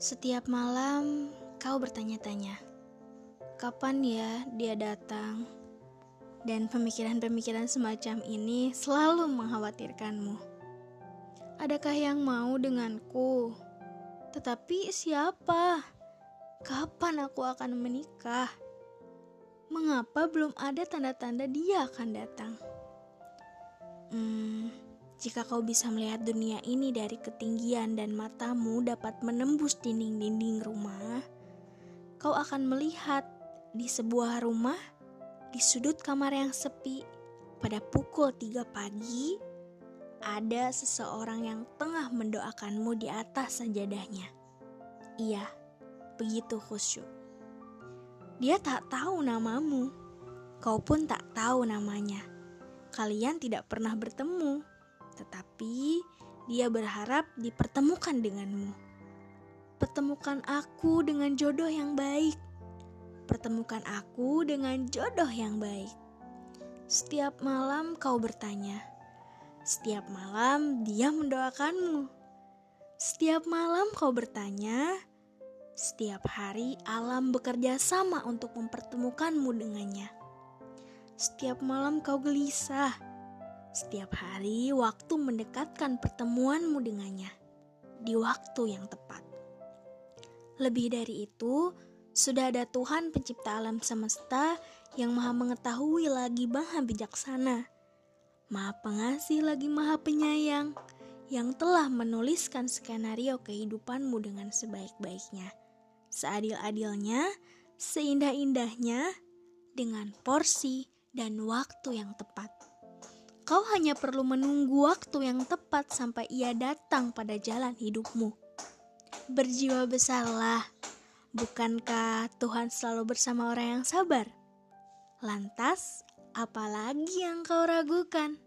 Setiap malam kau bertanya-tanya, kapan ya dia datang? Dan pemikiran-pemikiran semacam ini selalu mengkhawatirkanmu. Adakah yang mau denganku? Tetapi siapa? Kapan aku akan menikah? Mengapa belum ada tanda-tanda dia akan datang? Jika kau bisa melihat dunia ini dari ketinggian dan matamu dapat menembus dinding-dinding rumah, kau akan melihat di sebuah rumah, di sudut kamar yang sepi, pada pukul 3 pagi, ada seseorang yang tengah mendoakanmu di atas sajadahnya. Iya, begitu khusyuk. Dia tak tahu namamu, kau pun tak tahu namanya. Kalian tidak pernah bertemu tetapi dia berharap dipertemukan denganmu. Pertemukan aku dengan jodoh yang baik. Pertemukan aku dengan jodoh yang baik. Setiap malam kau bertanya. Setiap malam dia mendoakanmu. Setiap malam kau bertanya. Setiap hari alam bekerja sama untuk mempertemukanmu dengannya. Setiap malam kau gelisah setiap hari, waktu mendekatkan pertemuanmu dengannya di waktu yang tepat. Lebih dari itu, sudah ada Tuhan Pencipta alam semesta yang Maha Mengetahui lagi Maha Bijaksana, Maha Pengasih lagi Maha Penyayang, yang telah menuliskan skenario kehidupanmu dengan sebaik-baiknya, seadil-adilnya, seindah-indahnya, dengan porsi dan waktu yang tepat. Kau hanya perlu menunggu waktu yang tepat sampai ia datang pada jalan hidupmu. Berjiwa besarlah, bukankah Tuhan selalu bersama orang yang sabar? Lantas, apalagi yang kau ragukan?